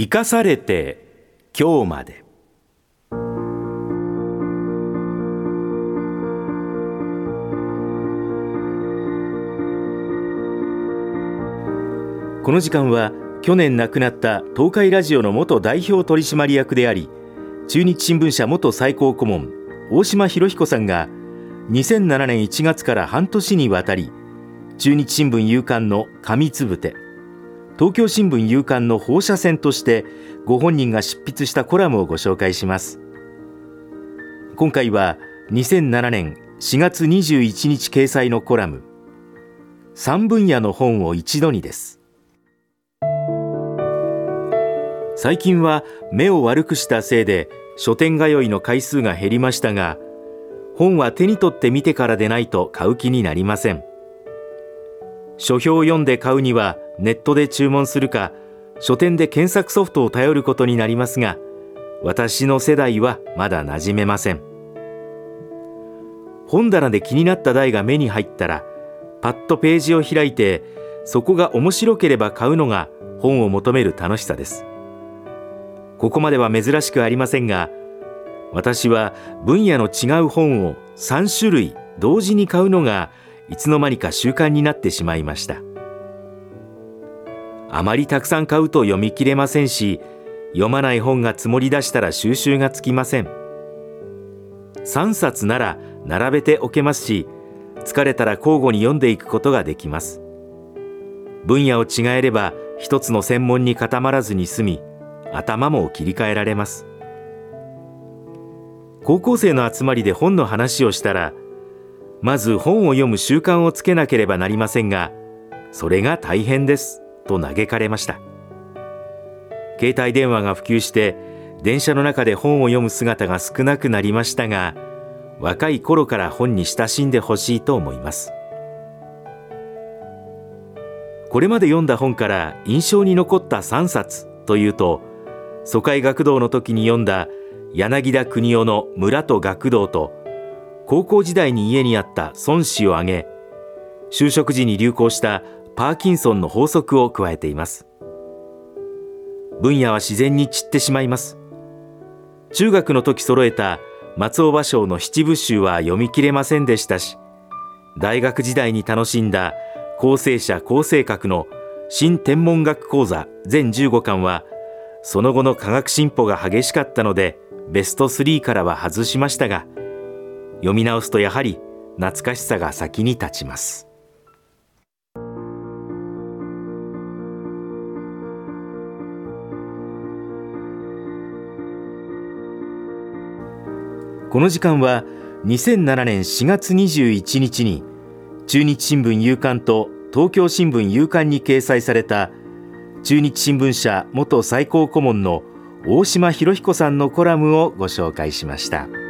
生かされて今日まで。この時間は去年亡くなった東海ラジオの元代表取締役であり中日新聞社元最高顧問大島博彦さんが2007年1月から半年にわたり中日新聞夕刊の紙つぶて東京新聞夕刊の放射線としてご本人が執筆したコラムをご紹介します。今回は2007年4月21日掲載のコラム3分野の本を一度にです。最近は目を悪くしたせいで書店通いの回数が減りましたが本は手に取って見てからでないと買う気になりません。書評を読んで買うにはネットで注文するか書店で検索ソフトを頼ることになりますが私の世代はまだ馴染めません。本棚で気になった題が目に入ったらパッとページを開いてそこが面白ければ買うのが本を求める楽しさです。ここまでは珍しくありませんが私は分野の違う本を3種類同時に買うのがいつの間にか習慣になってしまいました。あまりたくさん買うと読み切れませんし読まない本が積もり出したら収集がつきません。3冊なら並べておけますし疲れたら交互に読んでいくことができます。分野を違えれば一つの専門に固まらずに済み頭も切り替えられます。高校生の集まりで本の話をしたらまず本を読む習慣をつけなければなりませんがそれが大変です。と嘆かれました。携帯電話が普及して電車の中で本を読む姿が少なくなりましたが若い頃から本に親しんでほしいと思います。これまで読んだ本から印象に残った3冊というと疎開学童の時に読んだ柳田国夫の村と学童と高校時代に家にあった孫子を挙げ就職時に流行したパーキンソンの法則を加えています。分野は自然に散ってしまいます。中学の時揃えた松尾芭蕉の七部集は読み切れませんでしたし大学時代に楽しんだ構成者構成学の新天文学講座全15巻はその後の科学進歩が激しかったのでベスト3からは外しましたが読み直すとやはり懐かしさが先に立ちます。この時間は2007年4月21日に中日新聞夕刊と東京新聞夕刊に掲載された中日新聞社元最高顧問の大島博彦さんのコラムをご紹介しました。